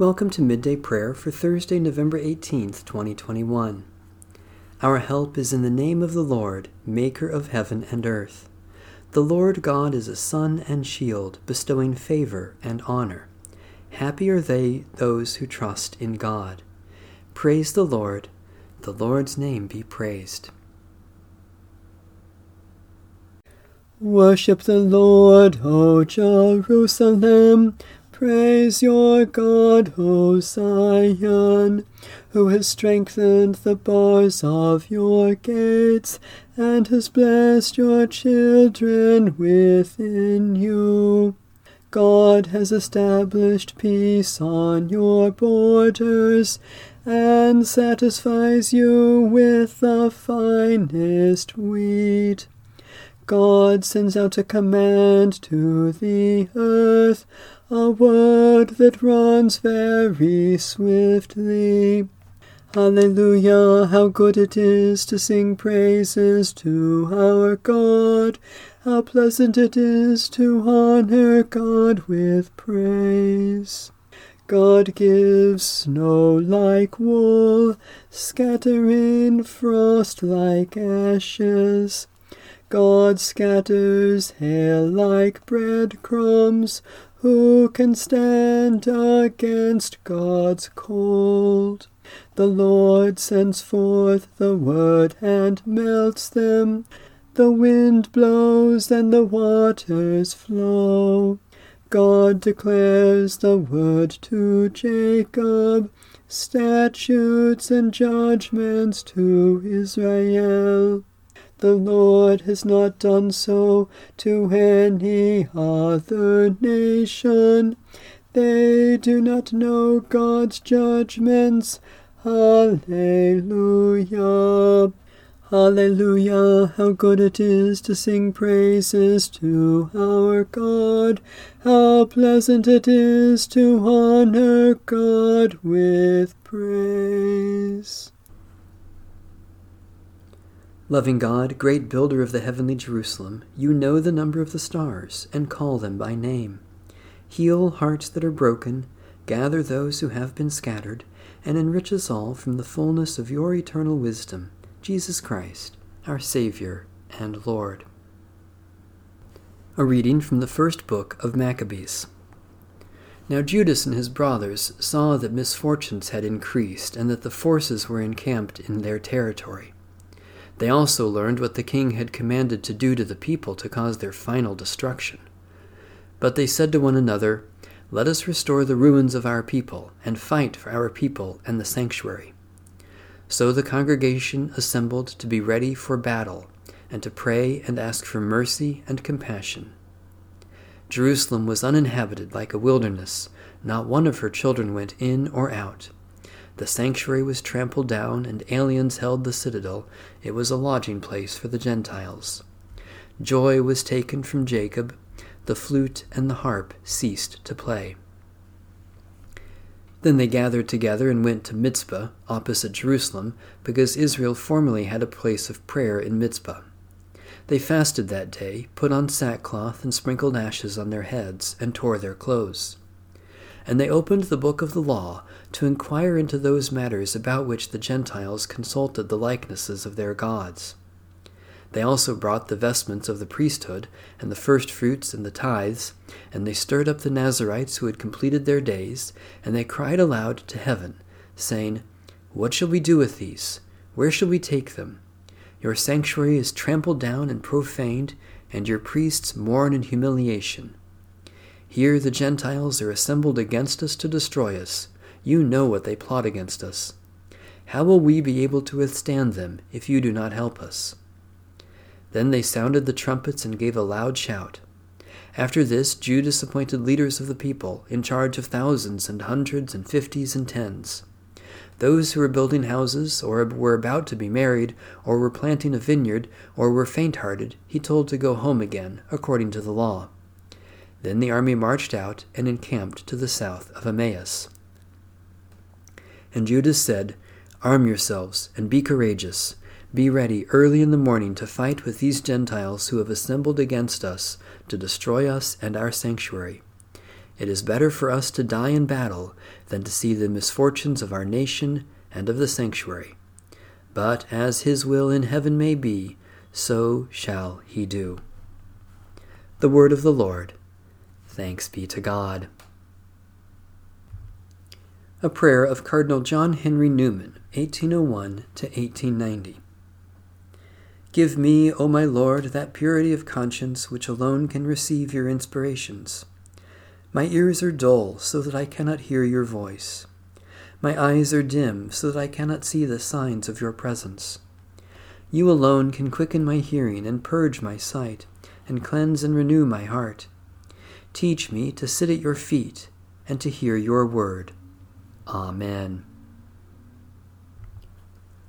Welcome to Midday Prayer for Thursday, November 18th, 2021. Our help is in the name of the Lord, Maker of heaven and earth. The Lord God is a sun and shield, bestowing favor and honor. Happy are they those who trust in God. Praise the Lord. The Lord's name be praised. Worship the Lord, O Jerusalem. Praise your God, O Zion, who has strengthened the bars of your gates and has blessed your children within you. God has established peace on your borders and satisfies you with the finest wheat. God sends out a command to the earth a word that runs very swiftly. Hallelujah, how good it is to sing praises to our God. How pleasant it is to honor God with praise. God gives snow like wool, scattering frost like ashes. God scatters hail like breadcrumbs, who can stand against God's cold? The Lord sends forth the word and melts them. The wind blows and the waters flow. God declares the word to Jacob, statutes and judgments to Israel. The Lord has not done so to any other nation. They do not know God's judgments. Hallelujah. Hallelujah, how good it is to sing praises to our God. How pleasant it is to honor God with praise. Loving God, great builder of the heavenly Jerusalem, you know the number of the stars and call them by name. Heal hearts that are broken, gather those who have been scattered, and enrich us all from the fullness of your eternal wisdom, Jesus Christ, our Savior and Lord. A reading from the first book of Maccabees. Now Judas and his brothers saw that misfortunes had increased and that the forces were encamped in their territory. They also learned what the king had commanded to do to the people to cause their final destruction. But they said to one another, Let us restore the ruins of our people, and fight for our people and the sanctuary. So the congregation assembled to be ready for battle, and to pray and ask for mercy and compassion. Jerusalem was uninhabited like a wilderness, not one of her children went in or out. The sanctuary was trampled down, and aliens held the citadel. It was a lodging place for the Gentiles. Joy was taken from Jacob. The flute and the harp ceased to play. Then they gathered together and went to Mizpah, opposite Jerusalem, because Israel formerly had a place of prayer in Mizpah. They fasted that day, put on sackcloth, and sprinkled ashes on their heads, and tore their clothes. And they opened the book of the law to inquire into those matters about which the Gentiles consulted the likenesses of their gods. They also brought the vestments of the priesthood, and the firstfruits and the tithes, and they stirred up the Nazarites who had completed their days, and they cried aloud to heaven, saying, What shall we do with these? Where shall we take them? Your sanctuary is trampled down and profaned, and your priests mourn in humiliation. Here the Gentiles are assembled against us to destroy us. You know what they plot against us. How will we be able to withstand them if you do not help us? Then they sounded the trumpets and gave a loud shout. After this, Judas appointed leaders of the people, in charge of thousands and hundreds and fifties and tens. Those who were building houses, or were about to be married, or were planting a vineyard, or were faint hearted, he told to go home again, according to the law. Then the army marched out and encamped to the south of Emmaus. And Judas said, Arm yourselves and be courageous. Be ready early in the morning to fight with these Gentiles who have assembled against us to destroy us and our sanctuary. It is better for us to die in battle than to see the misfortunes of our nation and of the sanctuary. But as his will in heaven may be, so shall he do. The word of the Lord. Thanks be to God. A prayer of Cardinal John Henry Newman, 1801 to 1890. Give me, O my Lord, that purity of conscience which alone can receive your inspirations. My ears are dull, so that I cannot hear your voice. My eyes are dim, so that I cannot see the signs of your presence. You alone can quicken my hearing and purge my sight, and cleanse and renew my heart. Teach me to sit at your feet and to hear your word. Amen.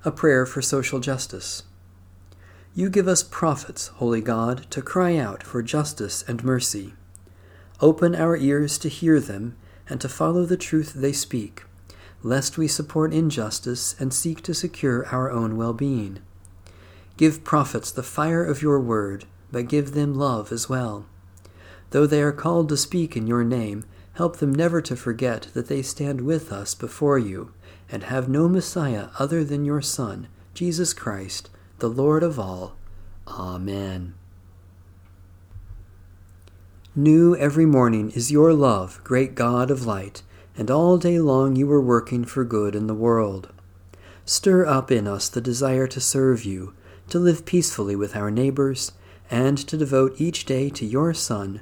A prayer for social justice. You give us prophets, Holy God, to cry out for justice and mercy. Open our ears to hear them and to follow the truth they speak, lest we support injustice and seek to secure our own well being. Give prophets the fire of your word, but give them love as well. Though they are called to speak in your name, help them never to forget that they stand with us before you and have no Messiah other than your Son, Jesus Christ the Lord of all. Amen. New every morning is your love, great God of light, and all day long you are working for good in the world. Stir up in us the desire to serve you, to live peacefully with our neighbors, and to devote each day to your Son,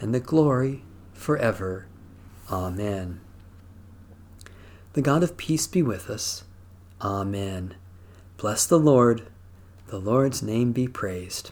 and the glory, forever. Amen. The God of peace be with us. Amen. Bless the Lord. The Lord's name be praised.